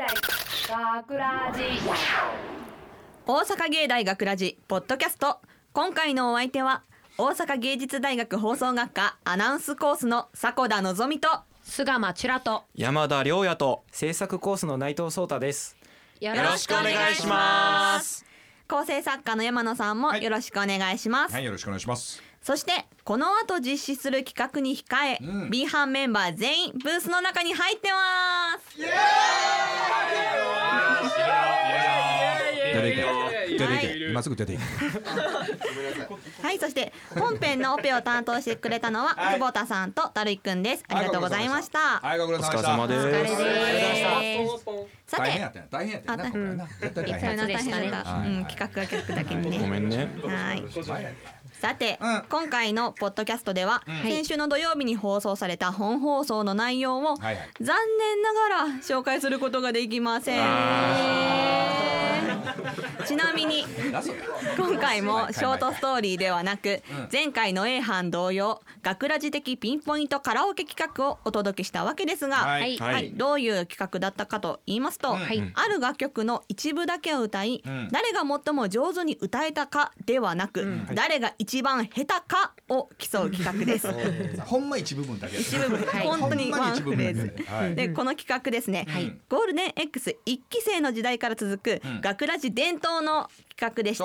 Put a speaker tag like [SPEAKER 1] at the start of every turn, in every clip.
[SPEAKER 1] 大学ラジ。
[SPEAKER 2] 大阪芸大学ラジポッドキャスト。今回のお相手は大阪芸術大学放送学科アナウンスコースの迫田のぞみと
[SPEAKER 1] 菅間チュラと
[SPEAKER 3] 山田亮也と
[SPEAKER 4] 制作コースの内藤壮太です。
[SPEAKER 1] よ
[SPEAKER 3] よろしくお願いします。
[SPEAKER 2] 構成作家の山野さんもよろしくお願いします、
[SPEAKER 5] はい、よろしくお願いします。
[SPEAKER 2] そしてこの後実施する企画に控え、
[SPEAKER 5] うん。
[SPEAKER 2] B 班メンバー全員ブースの中に入ってます。
[SPEAKER 5] 出ていけ。出ていけ。今す。ぐ出ていけ。
[SPEAKER 2] はいそして本編のオペを担当してくれたのは久保田さんとたるいくんです。ありがとうございました
[SPEAKER 5] はい、ご苦労
[SPEAKER 3] お
[SPEAKER 5] 様でした。
[SPEAKER 3] 疲れ様で
[SPEAKER 2] お疲れ
[SPEAKER 3] す。
[SPEAKER 2] です。さて
[SPEAKER 5] 大変やったんや。大変やったんやな。
[SPEAKER 2] あ
[SPEAKER 5] これな絶対大
[SPEAKER 2] 大
[SPEAKER 5] 変やっ
[SPEAKER 2] た、
[SPEAKER 5] はい
[SPEAKER 2] うん、企画が逆だけにね
[SPEAKER 3] ごめんね
[SPEAKER 2] はいさて、
[SPEAKER 5] うん。
[SPEAKER 2] 今回のポッドキャストでは、先週の土曜日に放送された本放送の内容を、
[SPEAKER 5] はいはい。
[SPEAKER 2] 残念ながら紹介することができません。ちなみに今回もショートストーリーではなく
[SPEAKER 5] うん。
[SPEAKER 2] 前回の A 班同様学ラジ的ピンポイントカラオケ企画をお届けしたわけですが、
[SPEAKER 5] はい。
[SPEAKER 2] どういう企画だったかと言いますと、
[SPEAKER 5] はい。
[SPEAKER 2] ある楽曲の一部だけを歌い、
[SPEAKER 5] うん。
[SPEAKER 2] 誰が最も上手に歌えたかではなく、誰が一番下手かを競う企画です。
[SPEAKER 5] ほんま一部分だけ。
[SPEAKER 2] 一部分、本当にワンフレーズ。
[SPEAKER 5] はい。
[SPEAKER 2] でこの企画ですね、
[SPEAKER 5] い。
[SPEAKER 2] ゴールデン X 一期生の時代から続く
[SPEAKER 5] ん
[SPEAKER 2] 学ラジ伝統の企画でして、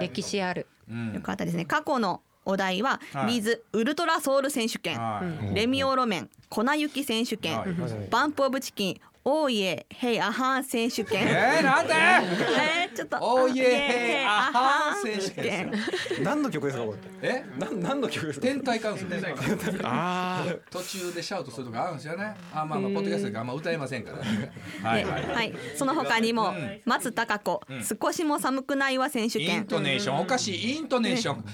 [SPEAKER 1] 歴史ある。
[SPEAKER 5] うん。
[SPEAKER 2] よかったですね。過去のお題は、
[SPEAKER 5] はい。
[SPEAKER 2] ビーズウルトラソウル選手権、
[SPEAKER 5] はい。
[SPEAKER 2] レミオロメン粉雪選手権、
[SPEAKER 5] はい。
[SPEAKER 2] バンプオブチキンオーイエヘイアハーン選手権、
[SPEAKER 5] えー、なんで？
[SPEAKER 2] えーちょっと
[SPEAKER 5] オーイエ
[SPEAKER 2] ヘイ
[SPEAKER 5] アハーン選手
[SPEAKER 2] 権。
[SPEAKER 4] 何の曲ですかこれ？
[SPEAKER 5] え？
[SPEAKER 4] なん何の曲ですか？
[SPEAKER 5] 天体観測。
[SPEAKER 3] ー あー。
[SPEAKER 5] 途中でシャウトするとかあるんですよね。あまあまあポッドキャストであんま歌えませんから。ねはい。はい。
[SPEAKER 2] ではい、その他にも、
[SPEAKER 5] ん。
[SPEAKER 2] 松たか子、少しも寒くないわ選手
[SPEAKER 5] イン
[SPEAKER 2] 権
[SPEAKER 5] トネーション。おかしい。イントネーション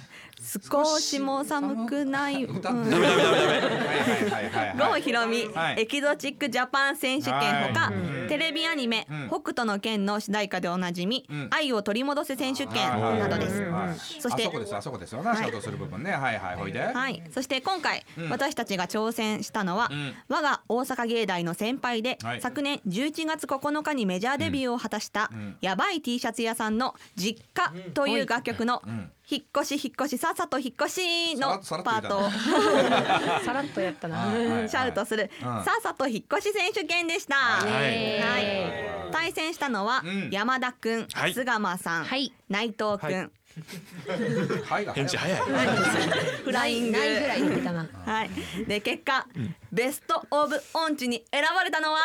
[SPEAKER 2] 少しも寒くない、
[SPEAKER 5] ダメダメダメダメ。
[SPEAKER 2] 郷ひろみ、
[SPEAKER 5] はい。
[SPEAKER 2] エキゾチックジャパン選手権ほか、
[SPEAKER 5] はい。
[SPEAKER 2] テレビアニメ、
[SPEAKER 5] ん。
[SPEAKER 2] 北斗の拳の主題歌でおなじみ、
[SPEAKER 5] ん。
[SPEAKER 2] 愛を取り戻せ選手権
[SPEAKER 5] はい
[SPEAKER 2] などです。
[SPEAKER 5] はい
[SPEAKER 2] そして
[SPEAKER 5] あそこですあそこですよなシャウトする部分ねはいはいほいで。
[SPEAKER 2] はい、そして今回、私たちが挑戦したのは、
[SPEAKER 5] ん。
[SPEAKER 2] 我が大阪芸大の先輩で、
[SPEAKER 5] はい。
[SPEAKER 2] 昨年11月9日にメジャーデビューを果たした、やばい T シャツ屋さんの「実家」という楽曲の
[SPEAKER 5] ん「
[SPEAKER 2] 引っ越し引っ越しさっさと引っ越し」のパートを。
[SPEAKER 1] さらっとやったな。
[SPEAKER 2] シャウトする「さっさと引っ越し選手権」でした。
[SPEAKER 3] はい。
[SPEAKER 2] はい、対戦したのは、
[SPEAKER 5] ん。
[SPEAKER 2] 山田くん、
[SPEAKER 3] はい。
[SPEAKER 2] 菅間さん、
[SPEAKER 1] はい。
[SPEAKER 2] 内藤くん、
[SPEAKER 3] 返事早い。
[SPEAKER 2] フライング。
[SPEAKER 1] ないぐらい言ってたな。
[SPEAKER 2] はい。で結果、ベストオブ音痴に選ばれたのは、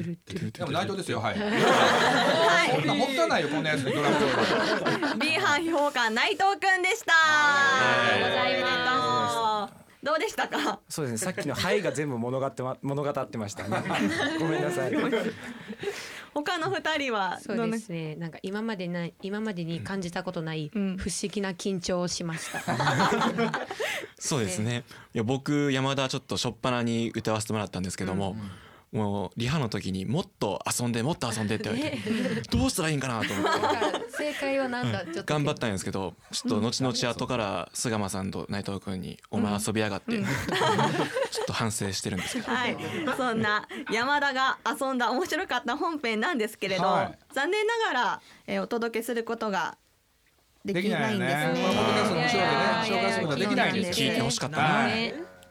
[SPEAKER 5] でも内藤ですよはい
[SPEAKER 2] は
[SPEAKER 5] こんなもったいないよこんなやつにドラムロール
[SPEAKER 2] い、B 班評価内藤くんでした。
[SPEAKER 1] ありがとうござい
[SPEAKER 2] ます。どうでしたか？
[SPEAKER 4] そうですね。さっきのはいが全部物語ってま物語ってましたね。ごめんなさい。
[SPEAKER 2] 他の二人は？
[SPEAKER 1] そうですねなんか今までない今までに感じたことない不
[SPEAKER 2] ん
[SPEAKER 1] 思議な緊張をしました、
[SPEAKER 3] そうですねいや僕山田ちょっと初っ端に歌わせてもらったんですけども、もうリハの時にもっと遊んでもっと遊んでって言われて どうしたらいいんかなと思って。
[SPEAKER 1] 正解はなんかちょっと
[SPEAKER 3] 頑張ったんですけどちょっと後々後から菅間さんと内藤君に「お前遊びやがって」ちょっと反省してるんですけど。
[SPEAKER 2] はい、そんな山田が遊んだ面白かった本編なんですけれど、
[SPEAKER 5] はい。
[SPEAKER 2] 残念ながら、えーお届けすることができないんですね。
[SPEAKER 5] できないよ紹介することはできないんです
[SPEAKER 3] 聞いてほしかったな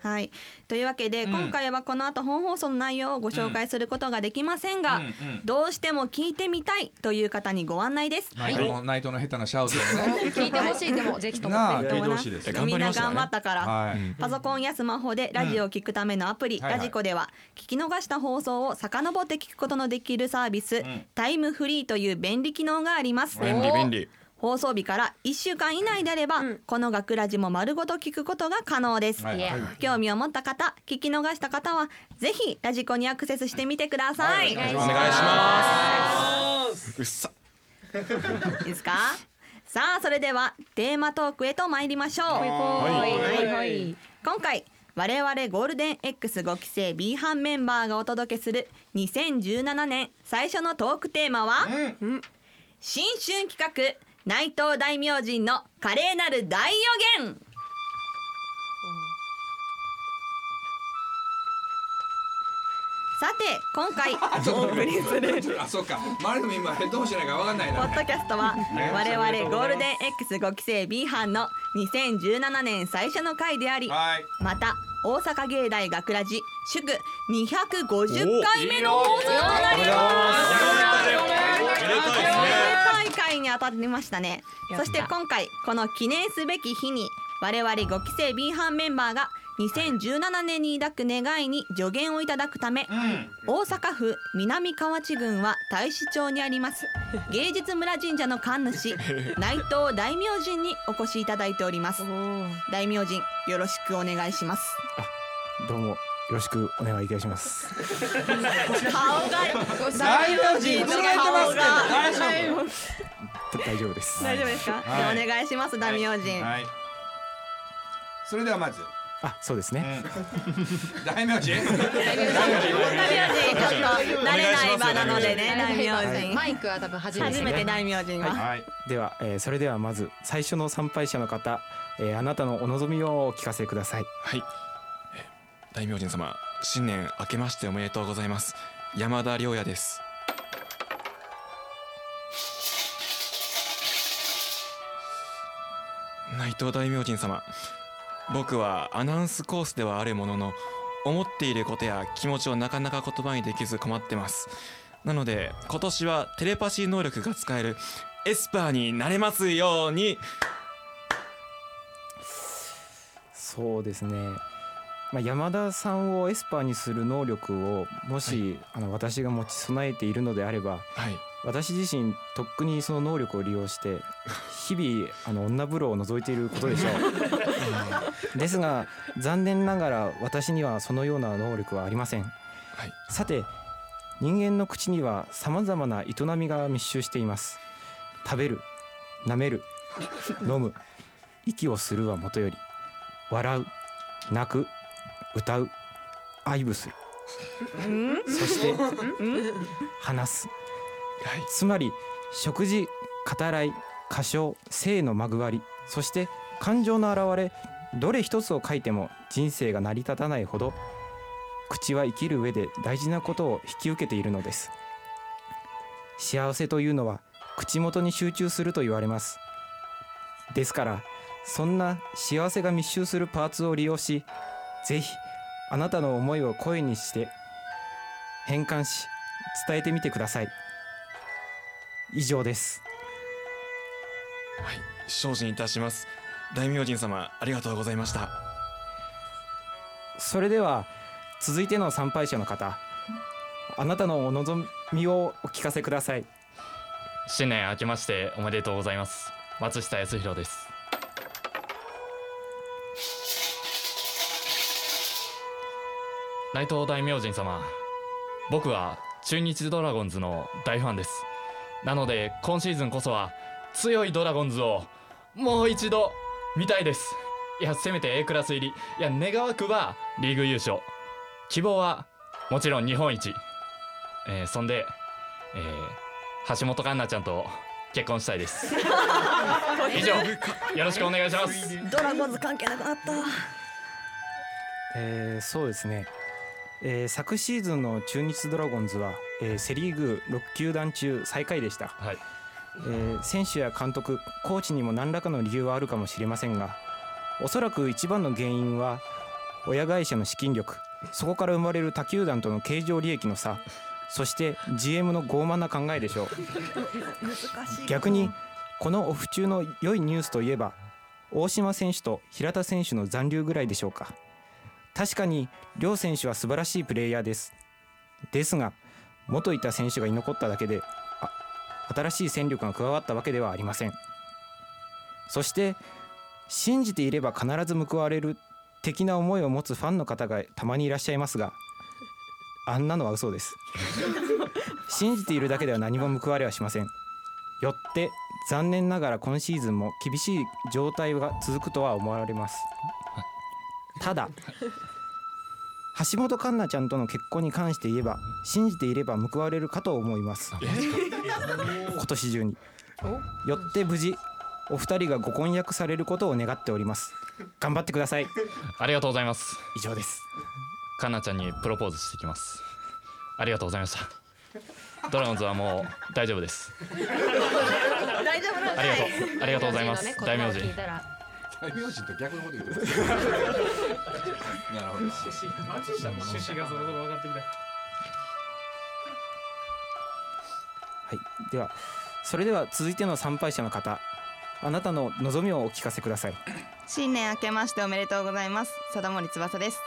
[SPEAKER 5] はい。
[SPEAKER 2] はい、というわけで、今回はこの後本放送の内容をご紹介することができませんが、
[SPEAKER 5] うん。うん。
[SPEAKER 2] どうしても聞いてみたいという方にご案内です。
[SPEAKER 5] 内藤の内藤の下手なシャウトをね
[SPEAKER 1] 聞いてほしいでもぜひとも
[SPEAKER 5] なあ。聞い
[SPEAKER 2] どうな
[SPEAKER 5] てほしいです。よ
[SPEAKER 3] 頑
[SPEAKER 2] みんな頑張ったから、
[SPEAKER 5] はい。
[SPEAKER 2] パソコンやスマホでラジオを聞くためのアプリ、
[SPEAKER 5] はいはい。
[SPEAKER 2] ラジコでは聞き逃した放送を遡って聞くことのできるサービス、タイムフリーという便利機能があります。
[SPEAKER 3] 便利便利
[SPEAKER 2] 放送日から1週間以内であれば、この学ラジも丸ごと聞くことが可能です、
[SPEAKER 5] はい。
[SPEAKER 1] い。や
[SPEAKER 2] 興味を持った方聞き逃した方はぜひラジコにアクセスしてみてください、
[SPEAKER 5] はい。
[SPEAKER 3] お願いします。うっさ。
[SPEAKER 2] いいですか？さあそれではテーマトークへと参りましょう、
[SPEAKER 1] はい。はい。はい。
[SPEAKER 2] 今回我々ゴールデン X5 期生 B 班メンバーがお届けする2017年最初のトークテーマは、新春企画内藤大明神の華麗なる大予言。さて今回お送りする
[SPEAKER 5] あそうか。周りの今どうしないかわかんない
[SPEAKER 2] ポッ
[SPEAKER 5] な
[SPEAKER 2] ドキャストは我々 ゴールデン X5 期生 B 班の2017年最初の回であり
[SPEAKER 5] はい。
[SPEAKER 2] また大阪芸大学ラジ祝250回目の放送となります。
[SPEAKER 3] めでたいですね
[SPEAKER 2] 大会に当たりましたね。そして今回この記念すべき日に我々5期生 B 班メンバーが2017年に抱く願いに助言をいただくため、大阪府南河内郡は大使町にあります。芸術村神社の神主 内藤大明神にお越しいただいております。大明神よろしくお願いします。
[SPEAKER 4] どうもよろしくお願いいたします。
[SPEAKER 2] 顔が
[SPEAKER 5] 大明神震えてますけど大丈夫
[SPEAKER 4] です。
[SPEAKER 2] 大丈夫ですか、
[SPEAKER 5] はい。
[SPEAKER 2] でお願いします大明神、
[SPEAKER 5] はい。それではまず。
[SPEAKER 4] あそうですね。
[SPEAKER 5] 大名人。
[SPEAKER 2] 大明神ちょっと慣れない場なのでね大明神
[SPEAKER 1] マイクは多分初めて。
[SPEAKER 2] 初めて大明神は、
[SPEAKER 5] はい。
[SPEAKER 4] では、えーそれではまず最初の参拝者の方、えーあなたのお望みをお聞かせください。
[SPEAKER 3] はい。え大明神様新年明けましておめでとうございます。山田良也です内藤大明神様僕はアナウンスコースではあるものの思っていることや気持ちをなかなか言葉にできず困ってます。なので今年はテレパシー能力が使えるエスパーになれますように。
[SPEAKER 4] そうですね、まあ、山田さんをエスパーにする能力をもし、あの私が持ち備えているのであれば
[SPEAKER 3] はい
[SPEAKER 4] 私自身とっくにその能力を利用して 日々あの女風呂を覗いていることでしょう。ですが残念ながら私にはそのような能力はありません。
[SPEAKER 3] はい。
[SPEAKER 4] さて人間の口にはさまざまな営みが密集しています。食べる舐める飲む息をするはもとより笑う泣く歌う愛撫する。そして話す
[SPEAKER 3] はい。
[SPEAKER 4] つまり食事語らい歌唱性のまぐわりそして感情の表れどれ一つを書いても人生が成り立たないほど口は生きる上で大事なことを引き受けているのです。幸せというのは口元に集中すると言われます。ですからそんな幸せが密集するパーツを利用しぜひあなたの思いを声にして変換し伝えてみてください。以上です。
[SPEAKER 3] はい、精進いたします。大明神様、ありがとうございました。
[SPEAKER 4] それでは続いての参拝者の方あなたのお望みをお聞かせください。
[SPEAKER 6] 新年明けましておめでとうございます。松下康弘です。内藤大明神様僕は中日ドラゴンズの大ファンですなので今シーズンこそは強いドラゴンズをもう一度見たいです。いやせめて A クラス入り。いや願わくばリーグ優勝。希望はもちろん日本一。えーそんで、えー橋本環奈ちゃんと結婚したいです。以上よろしくお願いします。
[SPEAKER 2] ドラゴンズ関係なくなった。
[SPEAKER 4] えーそうですね、えー昨シーズンの中日ドラゴンズは、えーセ・リーグ6球団中最下位でした、
[SPEAKER 6] はい。
[SPEAKER 4] えー選手や監督コーチにも何らかの理由はあるかもしれませんがおそらく一番の原因は親会社の資金力そこから生まれる他球団との経常利益の差そして GM の傲慢な考えでしょう。逆にこのオフ中の良いニュースといえば大島選手と平田選手の残留ぐらいでしょうか確かに両選手は素晴らしいプレイヤーです。ですが元いた選手が居残っただけであ新しい戦力が加わったわけではありません。そして信じていれば必ず報われる的な思いを持つファンの方がたまにいらっしゃいますがあんなのは嘘です。信じているだけでは何も報われはしません。よって残念ながら今シーズンも厳しい状態が続くとは思われますただ。橋本環奈ちゃんとの結婚に関して言えば信じていれば報われるかと思います。今年中に。よって無事お二人がご婚約されることを願っております。頑張ってください。
[SPEAKER 6] ありがとうございます。
[SPEAKER 4] 以上です。
[SPEAKER 6] かなちゃんにプロポーズしてきます。ありがとうございました。ドラゴンズはもう大丈夫です。
[SPEAKER 2] 大丈夫なん
[SPEAKER 6] ありがとう。ありがとうございます。
[SPEAKER 1] ね
[SPEAKER 6] 大名人
[SPEAKER 5] 名人と逆のこと言ってます。なるほど。
[SPEAKER 7] 趣旨がそろそろ分かってきた。
[SPEAKER 4] はい。ではそれでは続いての参拝者の方あなたの望みをお聞かせください。
[SPEAKER 2] 新年明けましておめでとうございます。貞森翼です。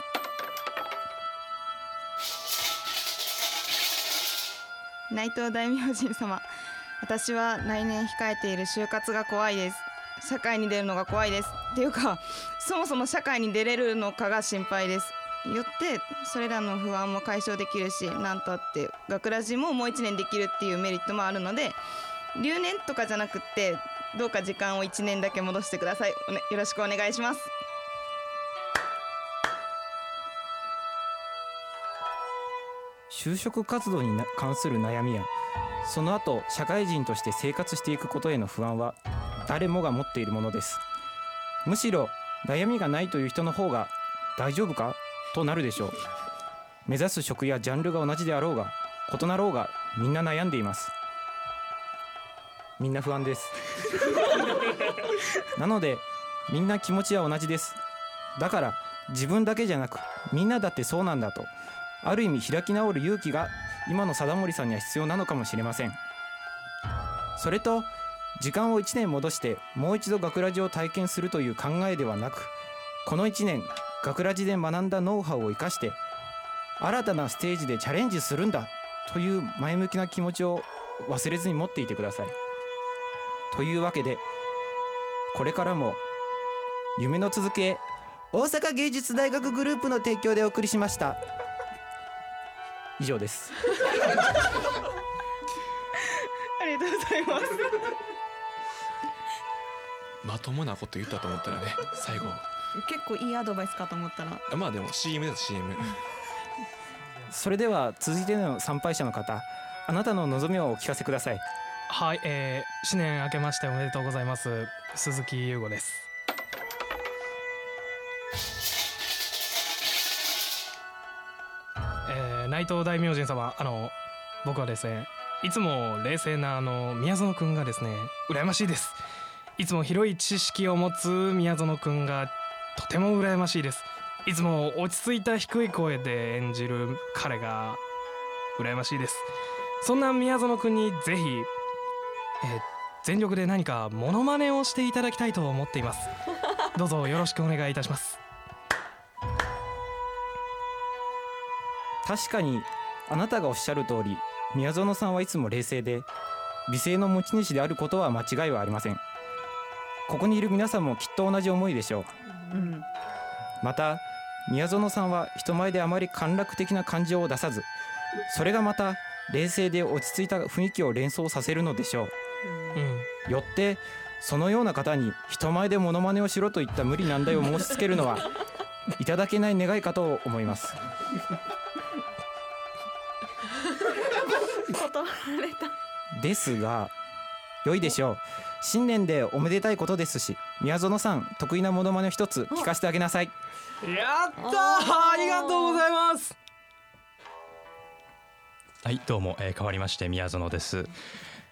[SPEAKER 2] 内藤大明神様私は来年控えている就活が怖いです。社会に出るのが怖いですっていうかそもそも社会に出れるのかが心配です。よってそれらの不安も解消できるしなんとあって学ラジももう一年できるっていうメリットもあるので留年とかじゃなくってどうか時間を1年だけ戻してください。ねよろしくお願いします。
[SPEAKER 4] 就職活動に関する悩みやその後社会人として生活していくことへの不安は誰もが持っているものです。むしろ悩みがないという人の方が大丈夫かとなるでしょう。目指す職やジャンルが同じであろうが異なろうがみんな悩んでいます。みんな不安です。なのでみんな気持ちは同じです。だから自分だけじゃなくみんなだってそうなんだとある意味開き直る勇気が今の貞森さんには必要なのかもしれません。それと時間を1年戻してもう一度学ラジを体験するという考えではなくこの1年学ラジで学んだノウハウを生かして新たなステージでチャレンジするんだという前向きな気持ちを忘れずに持っていてください。というわけでこれからも夢の続け大阪芸術大学グループの提供でお送りしました。以上です。
[SPEAKER 2] ありがとうございます。
[SPEAKER 3] まともなこと言ったと思ったらね最後。
[SPEAKER 2] 結構いいアドバイスかと思ったら。
[SPEAKER 3] あまあでも CM です CM
[SPEAKER 4] それでは続いての参拝者の方あなたの望みをお聞かせください。
[SPEAKER 7] はい、えー、新年明けましておめでとうございます。鈴木優吾です。えー、内藤大明神様あの僕はですねいつも冷静なあの宮園くんがですね羨ましいですいつも広い知識を持つ宮園くんがとても羨ましいです。いつも落ち着いた低い声で演じる彼が羨ましいです。そんな宮園くんにぜひ、えー全力で何かモノマネをしていただきたいと思っています。どうぞよろしくお願いいたします。
[SPEAKER 4] 確かにあなたがおっしゃる通り宮園さんはいつも冷静で美声の持ち主であることは間違いはありませんここにいる皆さんもきっと同じ思いでしょう。
[SPEAKER 2] うん
[SPEAKER 4] また宮園さんは人前であまり陥落的な感情を出さずそれがまた冷静で落ち着いた雰囲気を連想させるのでしょう。
[SPEAKER 7] うん
[SPEAKER 4] よってそのような方に人前でモノマネをしろといった無理難題を申し付けるのは いただけない願いかと思います。
[SPEAKER 2] 断られた。
[SPEAKER 4] ですが良いでしょう。新年でおめでたいことですし宮園さん得意なモノマネを一つ聞かせてあげなさい。
[SPEAKER 7] やったー！ありがとうございます。
[SPEAKER 8] はいどうも、えー変わりまして宮園です。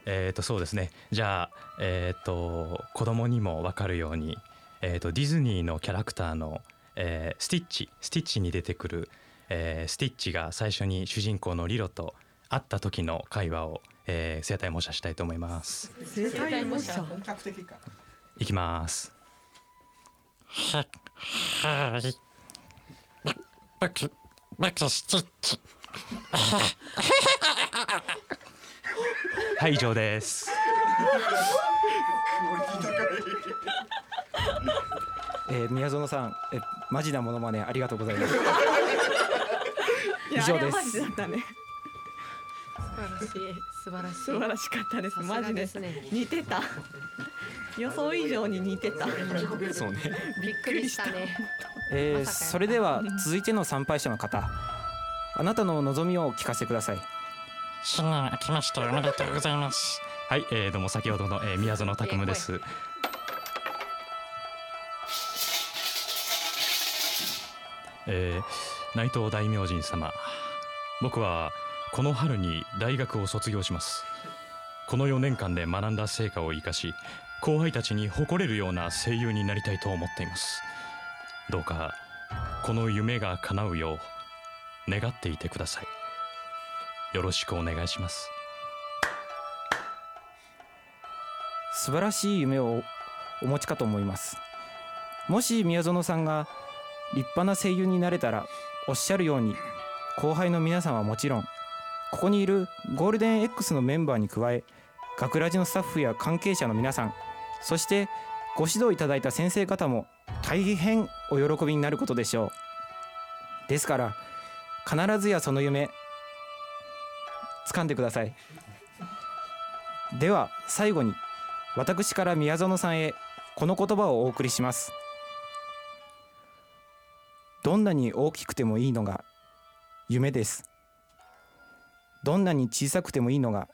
[SPEAKER 8] えっ、とそうですね。じゃあえっ、と子供にもわかるようにえっ、とディズニーのキャラクターの、えースティッチスティッチに出てくる、えースティッチが最初に主人公のリロと会った時の会話を、えー、生体模写したいと思います。
[SPEAKER 2] 生体模写？
[SPEAKER 5] 本格的か。
[SPEAKER 8] いきます。ははい僕僕スティッチはい以上です。
[SPEAKER 4] えー宮園さんえマジなモノマネありがとうございます。以上です
[SPEAKER 1] 素晴らしい。素晴らしい
[SPEAKER 2] 素晴らしかったですマジで。す
[SPEAKER 1] ね
[SPEAKER 2] 似てた。予想以上に似てた。
[SPEAKER 3] そうね。
[SPEAKER 1] びっくりしたね。
[SPEAKER 4] えーそれでは続いての参拝者の方。あなたの望みをお聞かせください。
[SPEAKER 8] 新年明けましておめでとうございます。はい、えー、どうも先ほどの、えー、宮園拓夢です。えー、内藤大明神様。僕はこの春に大学を卒業します。この4年間で学んだ成果を生かし後輩たちに誇れるような声優になりたいと思っています。どうかこの夢が叶うよう願っていてください。よろしくお願いします。
[SPEAKER 4] 素晴らしい夢をお持ちかと思います。もし宮園さんが立派な声優になれたらおっしゃるように後輩の皆さんはもちろんここにいるゴールデン X のメンバーに加え学ラジのスタッフや関係者の皆さんそしてご指導いただいた先生方も大変お喜びになることでしょう。ですから必ずやその夢掴んでください。では最後に私から宮園さんへこの言葉をお送りします。どんなに大きくてもいいのが夢です。どんなに小さくてもいいのが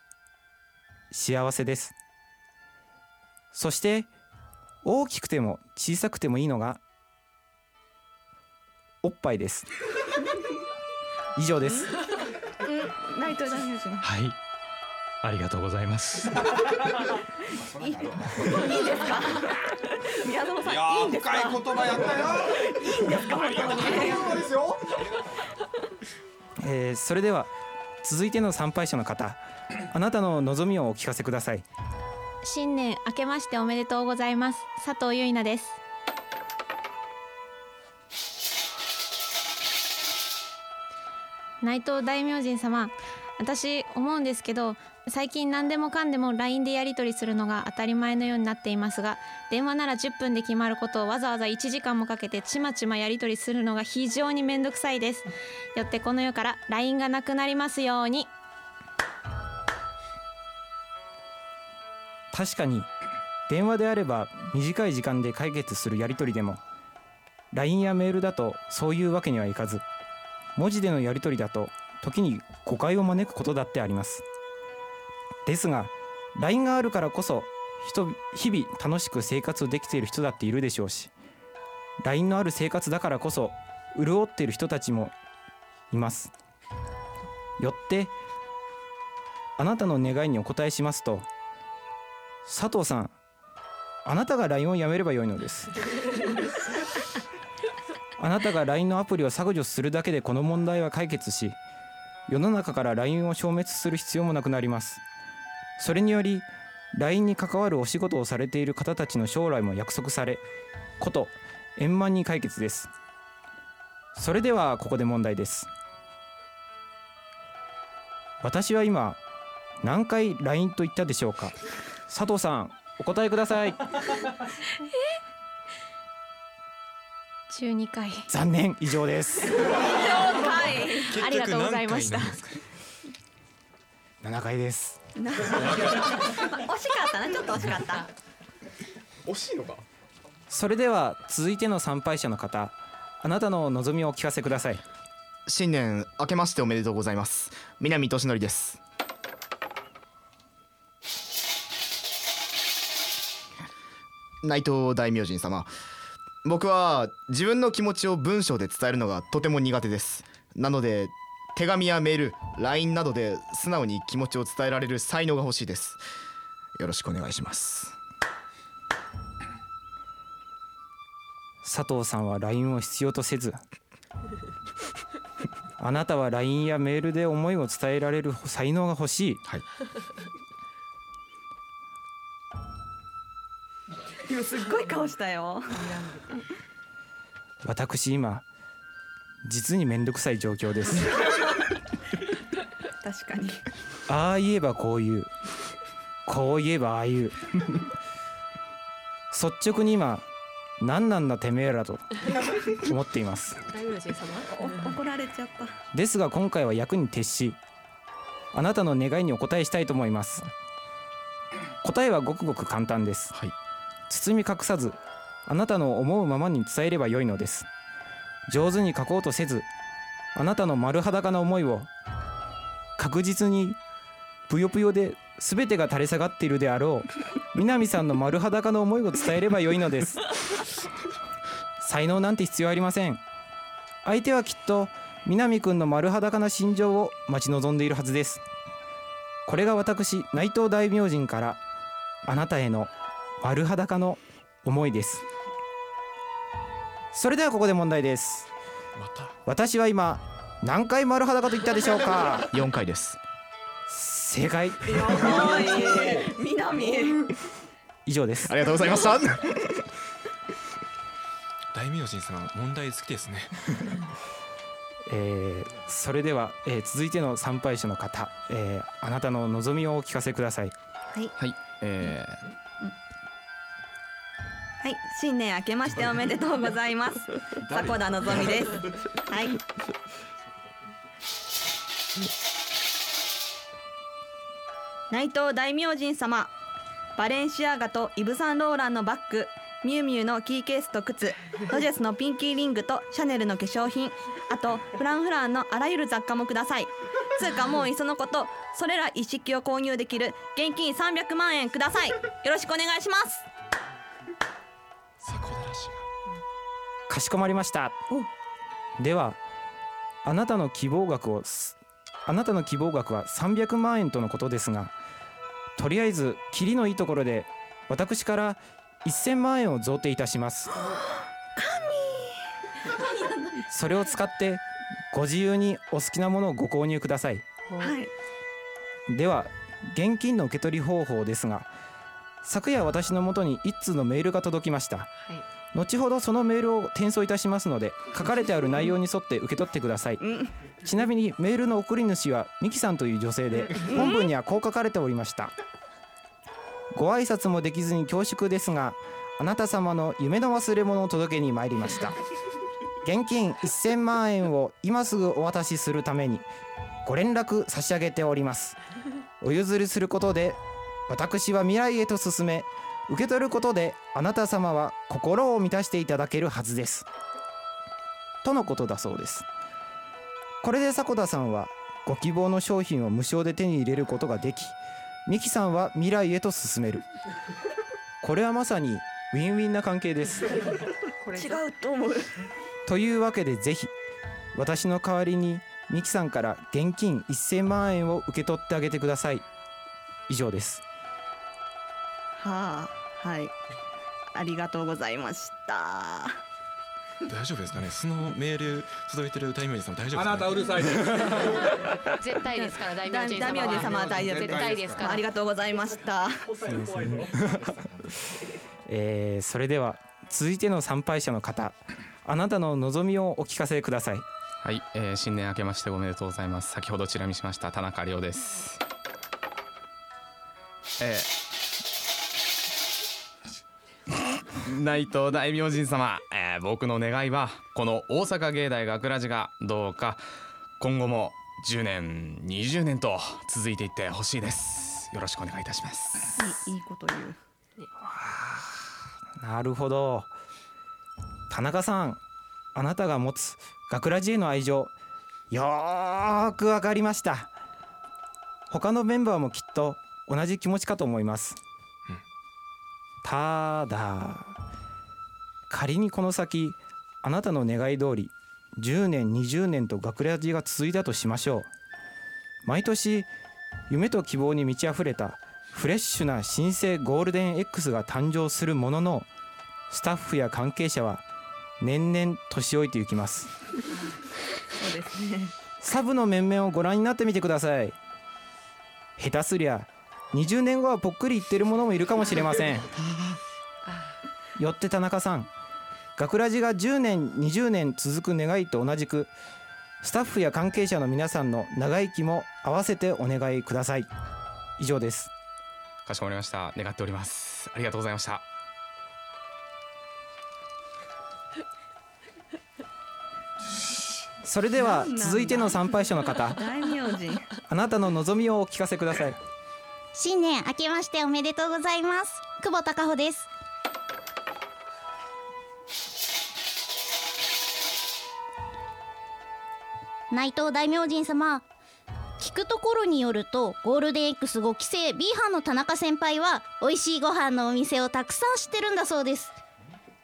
[SPEAKER 4] 幸せです。そして大きくても小さくてもいいのがおっぱいです。以上です。
[SPEAKER 2] うん、ナイトダミュージ
[SPEAKER 8] はい。ありがとうございます。
[SPEAKER 2] いいですか？宮園さん
[SPEAKER 5] いや
[SPEAKER 2] いいんですか？
[SPEAKER 5] 深い言葉やったよ。
[SPEAKER 2] いいんですか？本当に
[SPEAKER 5] ですよ。
[SPEAKER 4] えーそれでは続いての参拝者の方あなたの望みをお聞かせください。
[SPEAKER 9] 新年明けましておめでとうございます。佐藤結菜です。内藤大明神様私思うんですけど最近何でもかんでも LINE でやり取りするのが当たり前のようになっていますが電話なら10分で決まることをわざわざ1時間もかけてちまちまやり取りするのが非常にめんどくさいです。よってこの世から LINE がなくなりますように。
[SPEAKER 4] 確かに電話であれば短い時間で解決するやり取りでも LINE やメールだとそういうわけにはいかず文字でのやり取りだと時に誤解を招くことだってあります。ですが LINE があるからこそ日々楽しく生活できている人だっているでしょうし LINE のある生活だからこそ潤っている人たちもいます。よってあなたの願いにお答えしますと佐藤さんあなたが LINE をやめればよいのです。あなたが LINE のアプリを削除するだけでこの問題は解決し世の中から LINE を消滅する必要もなくなります。それにより LINE に関わるお仕事をされている方たちの将来も約束されこと円満に解決です。それではここで問題です。私は今何回 LINE と言ったでしょうか？佐藤さんお答えください。
[SPEAKER 9] 12回。
[SPEAKER 4] 残念以上です。
[SPEAKER 9] ありがとうございました。
[SPEAKER 3] 結局何回です。か
[SPEAKER 4] 7回です
[SPEAKER 2] まあ惜しかったなちょっと惜しかった。
[SPEAKER 10] 惜しいのか
[SPEAKER 4] それでは続いての参拝者の方あなたの望みをお聞かせください。
[SPEAKER 10] 新年明けましておめでとうございます。南俊則です。内藤大明神様僕は自分の気持ちを文章で伝えるのがとても苦手です。なので手紙やメール LINE などで素直に気持ちを伝えられる才能が欲しいです。よろしくお願いします。
[SPEAKER 4] 佐藤さんは LINE を必要とせずあなたは LINE やメールで思いを伝えられる才能が欲しい。
[SPEAKER 10] はい。
[SPEAKER 2] 今 すっごい顔したよ。
[SPEAKER 4] 私今実に面倒くさい状況です。
[SPEAKER 2] 確かに。
[SPEAKER 4] ああ言えばこう言う。こう言えばああ言う。率直に今何なんだてめえらと思っています。
[SPEAKER 2] 怒られちゃった。
[SPEAKER 4] ですが今回は役に徹しあなたの願いにお答えしたいと思います。答えはごくごく簡単です、
[SPEAKER 10] はい。
[SPEAKER 4] 包み隠さずあなたの思うままに伝えればよいのです上手に書こうとせずあなたの丸裸な思いを確実にぷよぷよで全てが垂れ下がっているであろう南さんの丸裸の思いを伝えればよいのです。才能なんて必要ありません。相手はきっと南くんの丸裸な心情を待ち望んでいるはずです。これが私内藤大明神からあなたへの丸裸の思いです。それではここで問題です。
[SPEAKER 3] また。
[SPEAKER 4] 私は今何回丸裸と言ったでしょうか
[SPEAKER 10] ？4回です。
[SPEAKER 4] 正解。
[SPEAKER 2] やばい。南。
[SPEAKER 4] 以上です。
[SPEAKER 10] ありがとうございました。
[SPEAKER 3] 大明神様問題好きですね。
[SPEAKER 4] えーそれでは、えー続いての参拝者の方、えーあなたの望みをお聞かせください。
[SPEAKER 10] はい。え
[SPEAKER 2] はい、新年明けましておめでとうございます。迫田のぞみです。はい。内藤大明神様、バレンシアガとイブ・サンローランのバッグ、ミュウミュウのキーケースと靴、ロジェスのピンキーリングとシャネルの化粧品、あとフランフランのあらゆる雑貨もください。つうかもういっそのこと、それら一式を購入できる現金300万円ください。よろしくお願いします。
[SPEAKER 4] かしこまりました。ではあなたの希望額をすあなたの希望額は300万円とのことですがとりあえずキリのいいところで私から1000万円を贈呈いたします。それを使ってご自由にお好きなものをご購入ください。
[SPEAKER 2] はい。
[SPEAKER 4] では現金の受け取り方法ですが昨夜私のもとに一通のメールが届きました。
[SPEAKER 1] はい
[SPEAKER 4] 後ほどそのメールを転送いたしますので書かれてある内容に沿って受け取ってください。
[SPEAKER 2] うん。
[SPEAKER 4] ちなみにメールの送り主はミキさんという女性で本文にはこう書かれておりました。ご挨拶もできずに恐縮ですがあなた様の夢の忘れ物を届けに参りました。現金1000万円を今すぐお渡しするためにご連絡差し上げております。お譲りすることで私は未来へと進め受け取ることであなた様は心を満たしていただけるはずです。とのことだそうです。これで迫田さんはご希望の商品を無償で手に入れることができミキさんは未来へと進める。これはまさにウィンウィンな関係です。
[SPEAKER 2] 違うと思う。
[SPEAKER 4] というわけでぜひ私の代わりにミキさんから現金1000万円を受け取ってあげてください。以上です。
[SPEAKER 2] はあ、はい。ありがとうございました。
[SPEAKER 3] 大丈夫ですかね？そのメール届いてる大明神様大丈夫ですか、ね、
[SPEAKER 5] あなたうるさいです。
[SPEAKER 1] 絶対ですから 大明神様
[SPEAKER 2] 大明神様は大丈夫
[SPEAKER 1] 絶対ですから。
[SPEAKER 2] ありがとうございました。
[SPEAKER 4] えーそれでは続いての参拝者の方。あなたの望みをお聞かせください。
[SPEAKER 11] はい、えー新年明けましておめでとうございます。先ほどチラ見しました田中亮です。えー内藤大明神様、えー僕の願いはこの大阪芸大学ラジがどうか。今後も10年20年と続いていってほしいです。よろしくお願いいたします。
[SPEAKER 2] いいいいこと言う。
[SPEAKER 4] なるほど。田中さんあなたが持つ学ラジへの愛情よーくわかりました。他のメンバーもきっと同じ気持ちかと思います、
[SPEAKER 3] うん。
[SPEAKER 4] ただ仮にこの先あなたの願い通り10年20年と学ラジが続いたとしましょう。毎年夢と希望に満ち溢れたフレッシュな新生ゴールデン X が誕生するもののスタッフや関係者は年々年老いていきます。
[SPEAKER 2] そうですね。
[SPEAKER 4] サブの面々をご覧になってみてください。下手すりゃ20年後はぽっくりいってるものもいるかもしれません。よって田中さん学ラジが10年20年続く願いと同じくスタッフや関係者の皆さんの長生きも合わせてお願いください。以上です。
[SPEAKER 11] かしこまりました。願っております。ありがとうございました。
[SPEAKER 4] それでは続いての参拝者の方
[SPEAKER 2] 大名人。
[SPEAKER 4] あなたの望みをお聞かせください。
[SPEAKER 9] 新年明けましておめでとうございます。久保孝穂です内藤大明神様。聞くところによるとゴールデン X5 期生 B 班の田中先輩は美味しいご飯のお店をたくさん知ってるんだそうです。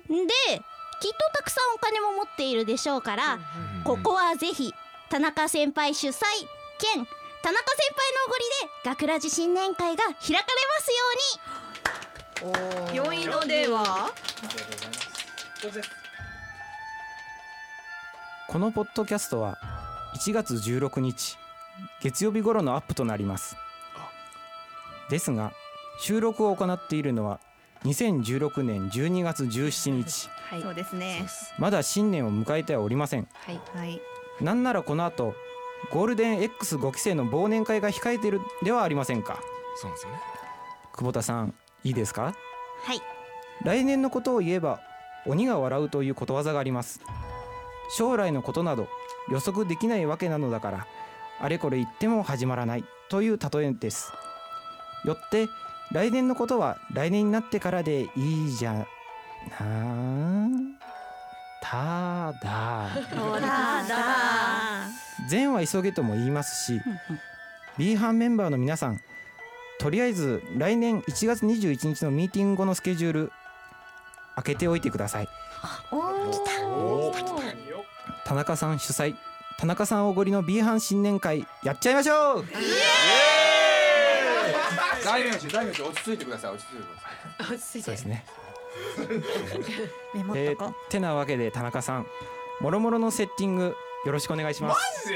[SPEAKER 9] できっとたくさんお金も持っているでしょうからここはぜひ
[SPEAKER 12] 田中先輩主催兼田中先輩のおごりで学ラジ新年会が開かれますように。
[SPEAKER 2] 良いのでは？
[SPEAKER 4] このポッドキャストは1月16日月曜日頃のアップとなります。ですが収録を行っているのは2016年12月17日。
[SPEAKER 2] はい。そうですね。
[SPEAKER 4] まだ新年を迎えてはおりません。
[SPEAKER 2] はい。はい。
[SPEAKER 4] なんならこの後ゴールデン X5 期生の忘年会が控えているではありませんか。
[SPEAKER 3] そうですよね。
[SPEAKER 4] 久保田さんいいですか？
[SPEAKER 12] はい。
[SPEAKER 4] 来年のことを言えば鬼が笑うということわざがあります。将来のことなど予測できないわけなのだからあれこれ言っても始まらないという例えです。よって来年のことは来年になってからでいいじゃなただ。善は急げとも言いますし B 班メンバーの皆さんとりあえず来年1月21日のミーティング後のスケジュール開けておいてください田中さん主催田中さんおごりの B 班新年会やっちゃいましょう！
[SPEAKER 5] 大名人大名人落ち着いてください落ち着いてください。
[SPEAKER 1] 落ち着い
[SPEAKER 4] そうですね。えーてなわけで田中さんもろもろのセッティングよろしくお願いします。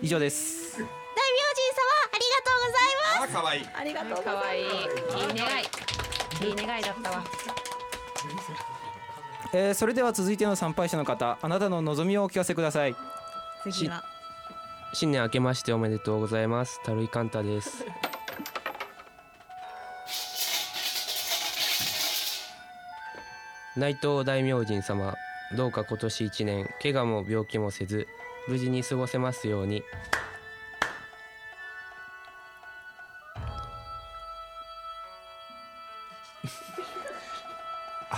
[SPEAKER 4] 以上です。
[SPEAKER 12] 大名人様ありがとうございます。
[SPEAKER 5] あ可愛い。
[SPEAKER 2] ありがとうござい
[SPEAKER 1] 可愛い。いい願い。いい願いだったわ
[SPEAKER 4] えーそれでは続いての参拝者の方あなたの望みをお聞かせください
[SPEAKER 2] 次は
[SPEAKER 13] 新年明けましておめでとうございます。たるいかんたです。内藤大明神様、どうか今年一年、怪我も病気もせず、無事に過ごせますように。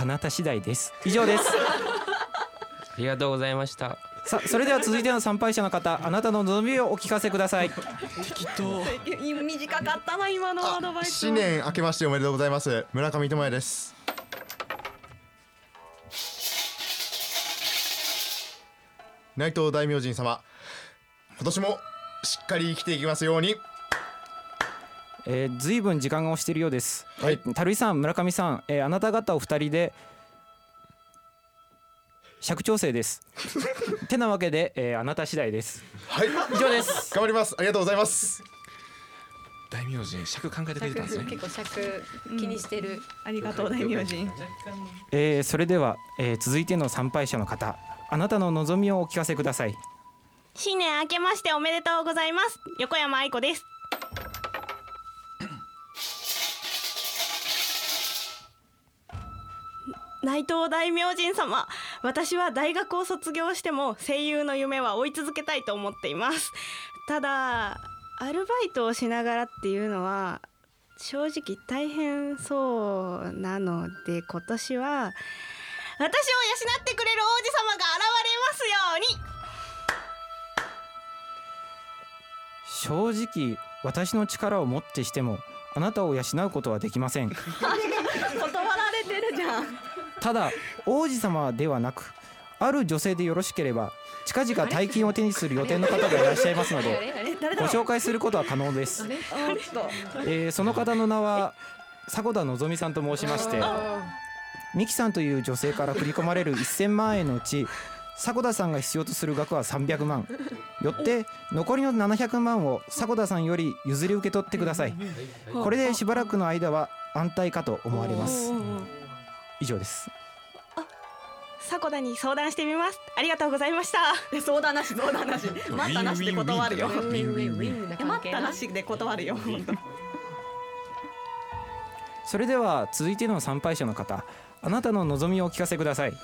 [SPEAKER 4] なた次第です。以上です。
[SPEAKER 13] ありがとうございました。
[SPEAKER 4] さあそれでは続いての参拝者の方あなたの望みをお聞かせください。
[SPEAKER 3] 適当
[SPEAKER 2] 短かったな今のアドバイス
[SPEAKER 10] 新年明けましておめでとうございます。村上智也です。内藤大明神様今年もしっかり生きていきますように
[SPEAKER 4] えー、ずいぶん時間が押しているようです。
[SPEAKER 10] はい
[SPEAKER 4] えー樽井さん、村上さん、えーあなた方お二人で尺調整です。てなわけで、えーあなた次第です。
[SPEAKER 10] はい
[SPEAKER 4] 以上です。
[SPEAKER 10] 頑張りますありがとうございます
[SPEAKER 3] 大名人尺考えてくれてたんですね
[SPEAKER 1] 結構尺気にしてる、
[SPEAKER 2] ありがとう大名人
[SPEAKER 4] えーそれでは、えー続いての参拝者の方、あなたの望みをお聞かせください。
[SPEAKER 12] 新年明けましておめでとうございます横山愛子です内藤大明神様。私は大学を卒業しても声優の夢は追い続けたいと思っています。ただアルバイトをしながらっていうのは正直大変そうなので今年は私を養ってくれる王子様が現れますように。
[SPEAKER 4] 正直、私の力をもってしても、あなたを養うことはできません。
[SPEAKER 2] 断られてるじゃん
[SPEAKER 4] ただ、王子様ではなく、ある女性でよろしければ、近々大金を手にする予定の方がいらっしゃいますので、ご紹介することは可能です。えーその方の名は迫田のぞみさんと申しましてミキさんという女性から振り込まれる1000万円のうち迫田さんが必要とする額は300万。よって残りの700万を迫田さんより譲り受け取ってください。これでしばらくの間は安泰かと思われます以上です。
[SPEAKER 12] 迫田に相談してみます。ありがとうございました。
[SPEAKER 2] え相談なし相談なし。待ったなしで断るよ。待
[SPEAKER 1] 係
[SPEAKER 2] ったなしで断るよ
[SPEAKER 4] それでは続いての参拝者の方あなたの望みをお聞かせください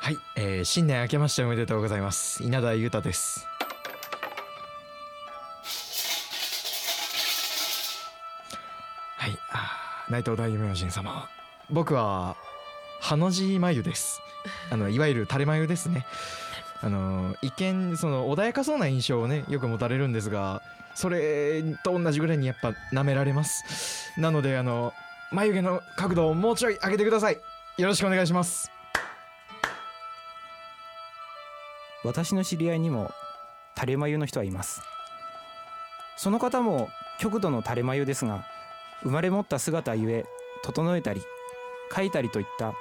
[SPEAKER 14] はい、えー、新年明けましておめでとうございます稲田裕太ですはいあー内藤大明神様僕はハの字眉です。あのいわゆる垂れ眉ですね。あの一見その穏やかそうな印象をねよく持たれるんですがそれと同じぐらいにやっぱ舐められます。なのであの眉毛の角度をもうちょい上げてください。よろしくお願いします。
[SPEAKER 4] 私の知り合いにも垂れ眉の人はいます。その方も極度の垂れ眉ですが生まれ持った姿ゆえ整えたり描いたりといった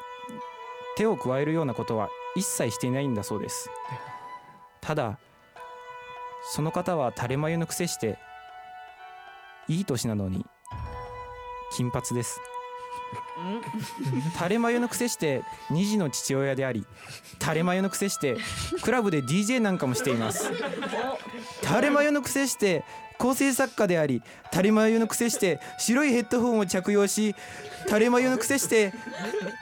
[SPEAKER 4] 手を加えるようなことは一切していないんだそうです。ただその方は垂れ眉の癖していい年なのに金髪です。垂れ眉の癖して2児の父親であり垂れ眉の癖してクラブで DJ なんかもしています。垂れ眉の癖して構成作家であり垂れ眉の癖して白いヘッドホンを着用し垂れ眉の癖して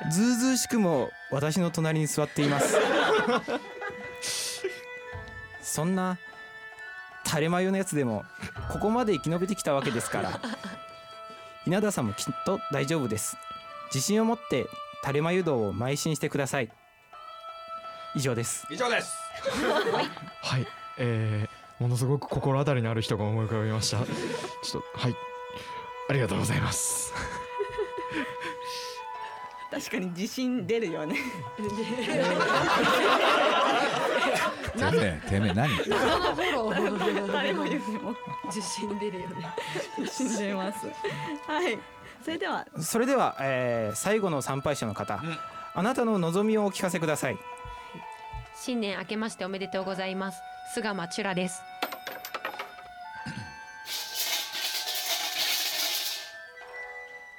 [SPEAKER 4] ずうずうしくも私の隣に座っています。そんな垂れ眉のやつでもここまで生き延びてきたわけですから稲田さんもきっと大丈夫です。自信を持って垂れ眉道を邁進してください。以上です。
[SPEAKER 5] 以上です。
[SPEAKER 14] はい、えー、ものすごく心当たりのある人が思い浮かびました。ちょっとはい、ありがとうございます。
[SPEAKER 2] 確かに自信出るよね。
[SPEAKER 5] てめえてめえ何？
[SPEAKER 2] 誰も言うても
[SPEAKER 1] 自信出るよね。
[SPEAKER 2] 自信出ます。はい。それでは。
[SPEAKER 4] それでは、えー最後の参拝者の方、あなたの望みをお聞かせください。
[SPEAKER 1] 新年明けましておめでとうございます。菅間チュラです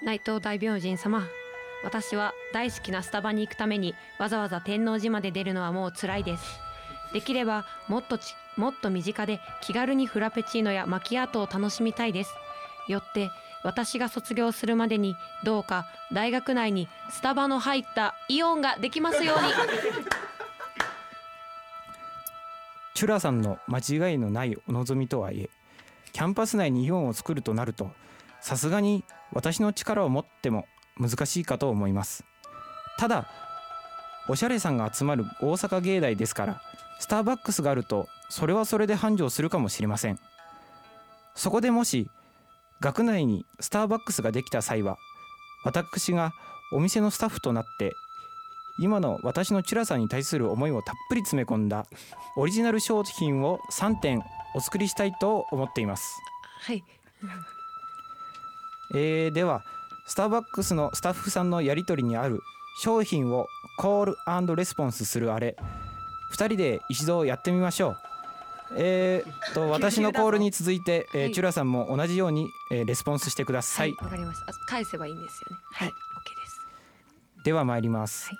[SPEAKER 1] 内藤大明神様私は大好きなスタバに行くためにわざわざ天王寺まで出るのはもう辛いです。できればもっとちもっと身近で気軽にフラペチーノやマキアートを楽しみたいです。よって私が卒業するまでにどうか大学内にスタバの入ったイオンができますように。
[SPEAKER 4] チュラさんの間違いのないお望みとはいえキャンパス内にイオンを作るとなるとさすがに私の力を持っても難しいかと思います。ただおしゃれさんが集まる大阪芸大ですからスターバックスがあるとそれはそれで繁盛するかもしれません。そこでもし学内にスターバックスができた際は私がお店のスタッフとなって今の私のチュラさんに対する思いをたっぷり詰め込んだオリジナル商品を3点お作りしたいと思っています、
[SPEAKER 1] はい。
[SPEAKER 4] えーではスターバックスのスタッフさんのやり取りにある商品をコールレスポンスするあれ。2人で一度やってみましょう。えー、と私のコールに続いて、えー
[SPEAKER 1] はい。
[SPEAKER 4] チュラさんも同じように、えーレスポンスしてください、
[SPEAKER 1] わかりました。あ返せばいいんですよね。はい。
[SPEAKER 4] では参ります、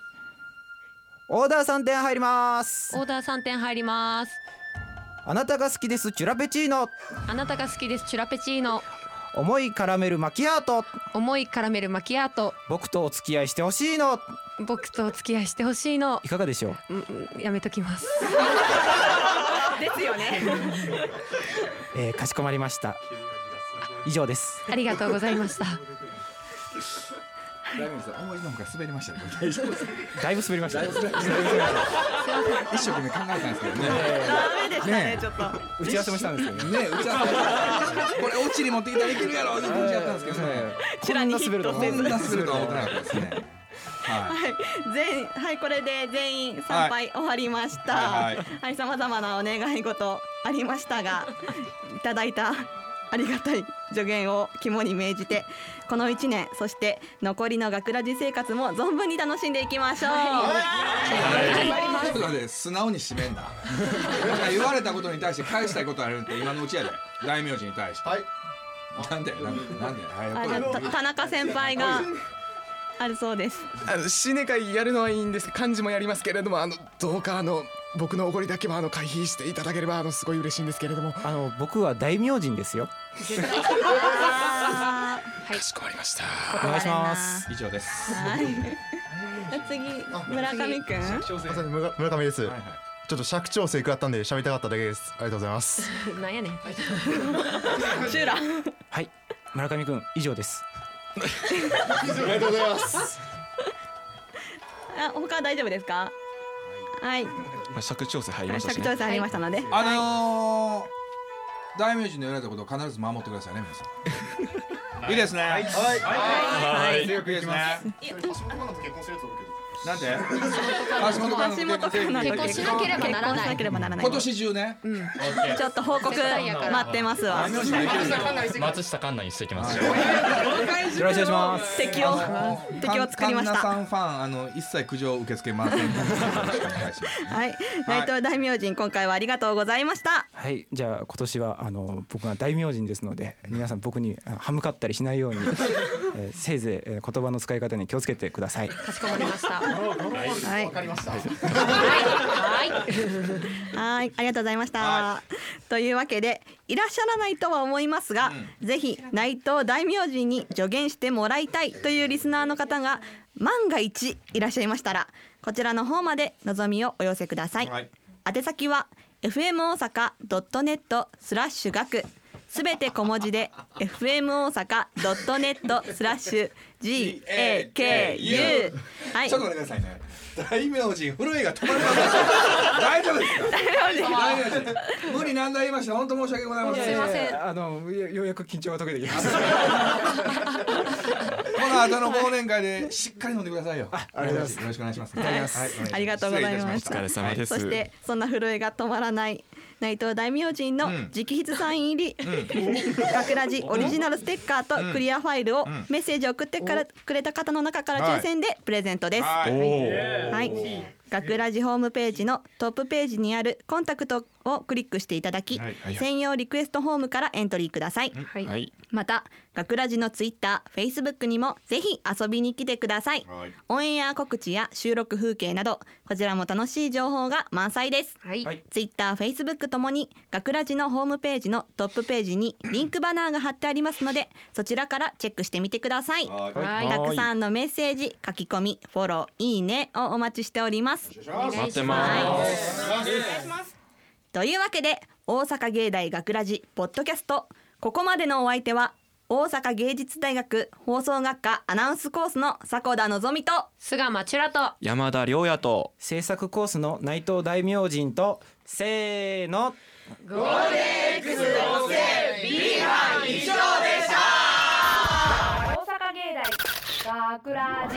[SPEAKER 4] オーダー3点入ります。
[SPEAKER 1] オーダー3点入ります。
[SPEAKER 4] あなたが好きですチュラペチーノ。
[SPEAKER 1] あなたが好きですチュラペチーノ
[SPEAKER 4] 重いカラメルマキアート。
[SPEAKER 1] 重いカラメルマキアート。
[SPEAKER 4] 僕とお付き合いしてほしいの。
[SPEAKER 1] 僕とお付き合いしてほしいの。
[SPEAKER 4] いかがでしょう、
[SPEAKER 1] うんうんやめときます。
[SPEAKER 2] ですよね。
[SPEAKER 4] えーかしこまりました。以上です。
[SPEAKER 1] ありがとうございました
[SPEAKER 5] 大丈夫です。思いのほか滑りましたね。大丈夫です。
[SPEAKER 4] だいぶ滑りました。
[SPEAKER 5] だいぶ滑りました一生懸命考えたんですけどね。
[SPEAKER 2] ダメでしたねちょっと。
[SPEAKER 4] 打ち合わせもしたんですよね
[SPEAKER 5] ね。打ち合わせ。これオチに持ってきたらいけるやろって打ち合ったんですけどね。
[SPEAKER 2] チュラにヒットせず
[SPEAKER 5] こんな滑るとは思ってなかったですね。はい。
[SPEAKER 2] はい、全はいこれで全員参拝終わりました。
[SPEAKER 5] はい、
[SPEAKER 2] さまざまなお願い事ありましたが、いただいたありがたい助言を肝に銘じて、この一年そして残りの学ラジ生活も存分に楽しんでいきましょう。
[SPEAKER 5] ちょっと待って素直に締めんだなんか言われたことに対して返したいことあるって今のうちやで。大名人に対して。はいなんでなんでなんで
[SPEAKER 2] 田中先輩があるそうです。
[SPEAKER 14] あの新年会やるのはいいんです。漢字もやりますけれどもあのどうかあの僕のおごりだけはあの回避していただければあのすごい嬉しいんですけれども。
[SPEAKER 4] あの僕は大名人ですよ
[SPEAKER 14] かしこまりました。
[SPEAKER 4] お願いします。
[SPEAKER 5] 以上です。
[SPEAKER 2] はい。じゃあ次村上くん？
[SPEAKER 15] まさに村村上です、ちょっと尺調整食らったんで喋りたかっただけです。ありがとうございます。
[SPEAKER 1] なんやねん。
[SPEAKER 2] シュラ。
[SPEAKER 4] はい。村上くん以上です。
[SPEAKER 15] ありがとうございます。
[SPEAKER 2] あ他は大丈夫ですか？はい。
[SPEAKER 3] まあ尺調整入りましたしね。
[SPEAKER 2] 尺調整ありましたので。
[SPEAKER 5] あのー、大名人の言われたことを必ず守ってくださいね皆さんいいですね。はい。
[SPEAKER 15] はい。
[SPEAKER 5] はい強くいいですね。なんて橋本環奈と
[SPEAKER 2] 橋本環奈と
[SPEAKER 5] 結婚
[SPEAKER 2] 結婚し なければならない。結婚しなければならない。
[SPEAKER 5] 今年中ね。
[SPEAKER 2] ちょっと報告待ってますわ。
[SPEAKER 6] 松下環奈にしてきます。
[SPEAKER 4] よろしくお願いします。
[SPEAKER 2] 敵を敵を作りました。
[SPEAKER 5] さんファンあの一切苦情受け付けません。
[SPEAKER 2] はい。内藤大名人今回はありがとうございました。
[SPEAKER 4] はい。じゃあ今年はあの僕が大名人ですので皆さん僕にあ歯向かったりしないように、えー、せいぜい、えー、言葉の使い方に気をつけてください。
[SPEAKER 1] かしこまりました。はい。
[SPEAKER 2] わかりましたはい。はい。ありがとうございました。というわけでいらっしゃらないとは思いますが、ぜひ内藤大名人に助言してもらいたいというリスナーの方が万が一いらっしゃいましたらこちらの方まで望みをお寄せください、宛先は fm 大阪 .net スラッシュ学すべて小文字で fm 大阪 .net スラッシュ GAKU はい。
[SPEAKER 5] ちょっと待ってくださいね。大名人震えが止まりません大丈夫ですか？大名人無理難題言いました。本当申し訳ございません。
[SPEAKER 4] すいません。あのようやく緊張が解けてきました。
[SPEAKER 5] この後の忘年会でしっかり飲んでくださいよ。
[SPEAKER 4] ありがとうございます。
[SPEAKER 5] よろしくお願いします。
[SPEAKER 2] ありがとうございました。
[SPEAKER 3] お疲れ様です。
[SPEAKER 2] そしてそんな震えが止まらない内藤大名人の直筆サイン入り、学ラジオリジナルステッカーとクリアファイルをメッセージを送ってからくれた方の中から抽選でプレゼントです。
[SPEAKER 5] はい。
[SPEAKER 2] はい、学ラジホームページのトップページにあるコンタクトをクリックしていただき、
[SPEAKER 3] はいはい
[SPEAKER 2] 専用リクエストフォームからエントリーください。
[SPEAKER 3] はい
[SPEAKER 2] また学ラジのツイッター、フェイスブックにもぜひ遊びに来てください。オンエア告知や収録風景などこちらも楽しい情報が満載です。
[SPEAKER 1] はい
[SPEAKER 2] ツイッター、フェイスブックともに学ラジのホームページのトップページにリンクバナーが貼ってありますのでそちらからチェックしてみてください。
[SPEAKER 3] はい
[SPEAKER 2] たくさんのメッセージ、書き込み、フォロー、いいねをお待ちしております。
[SPEAKER 3] 待ってます。
[SPEAKER 2] というわけで大阪芸大学ラジポッドキャスト。ここまでのお相手は大阪芸術大学放送学科アナウンスコースの迫田のぞみと
[SPEAKER 1] 菅間チュラと
[SPEAKER 3] 山田良也と
[SPEAKER 4] 制作コースの内藤大名人とせーの。
[SPEAKER 2] ゴールデン X 合成 B 班以上でした。
[SPEAKER 1] 大阪芸大学ラジ